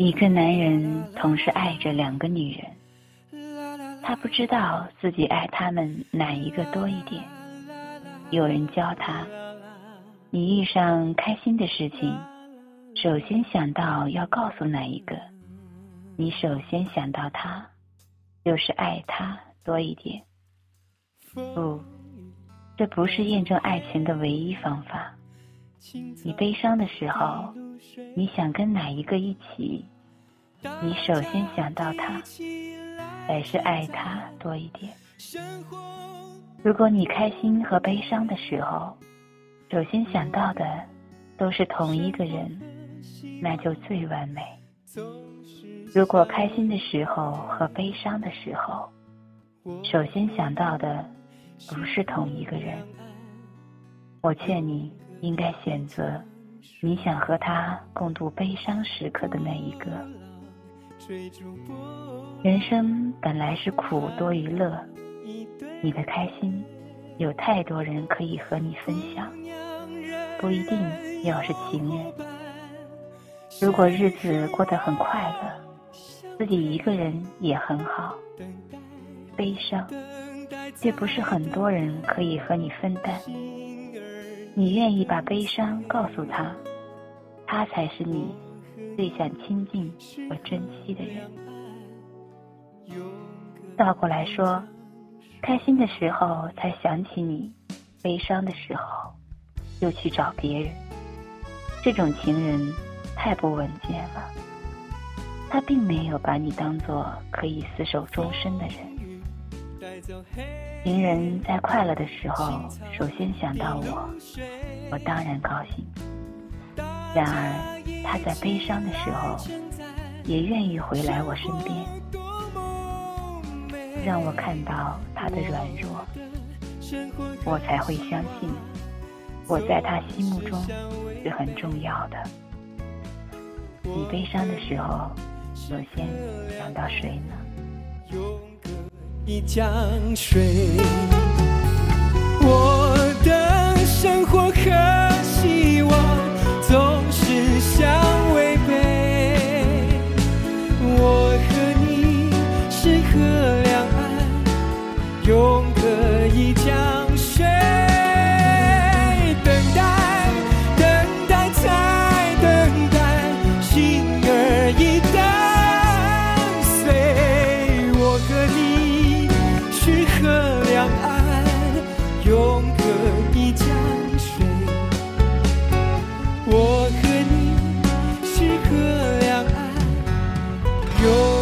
一个男人同时爱着两个女人，他不知道自己爱他们哪一个多一点。有人教他：你遇上开心的事情，首先想到要告诉哪一个，你首先想到他，就是爱他多一点。不，这不是验证爱情的唯一方法。你悲伤的时候。你想跟哪一个一起？你首先想到他，还是爱他多一点？如果你开心和悲伤的时候，首先想到的都是同一个人，那就最完美。如果开心的时候和悲伤的时候，首先想到的不是同一个人，我劝你应该选择。你想和他共度悲伤时刻的那一个。人生本来是苦多于乐，你的开心有太多人可以和你分享，不一定要是情人。如果日子过得很快乐，自己一个人也很好。悲伤，却不是很多人可以和你分担。你愿意把悲伤告诉他，他才是你最想亲近和珍惜的人。倒过来说，开心的时候才想起你，悲伤的时候又去找别人，这种情人太不稳健了。他并没有把你当做可以厮守终身的人。情人在快乐的时候，首先想到我，我当然高兴。然而他在悲伤的时候，也愿意回来我身边，让我看到他的软弱，我才会相信我在他心目中是很重要的。你悲伤的时候，首先想到谁呢？一江水我的生活和希望总是相违背。我和你是河两岸永隔一江。your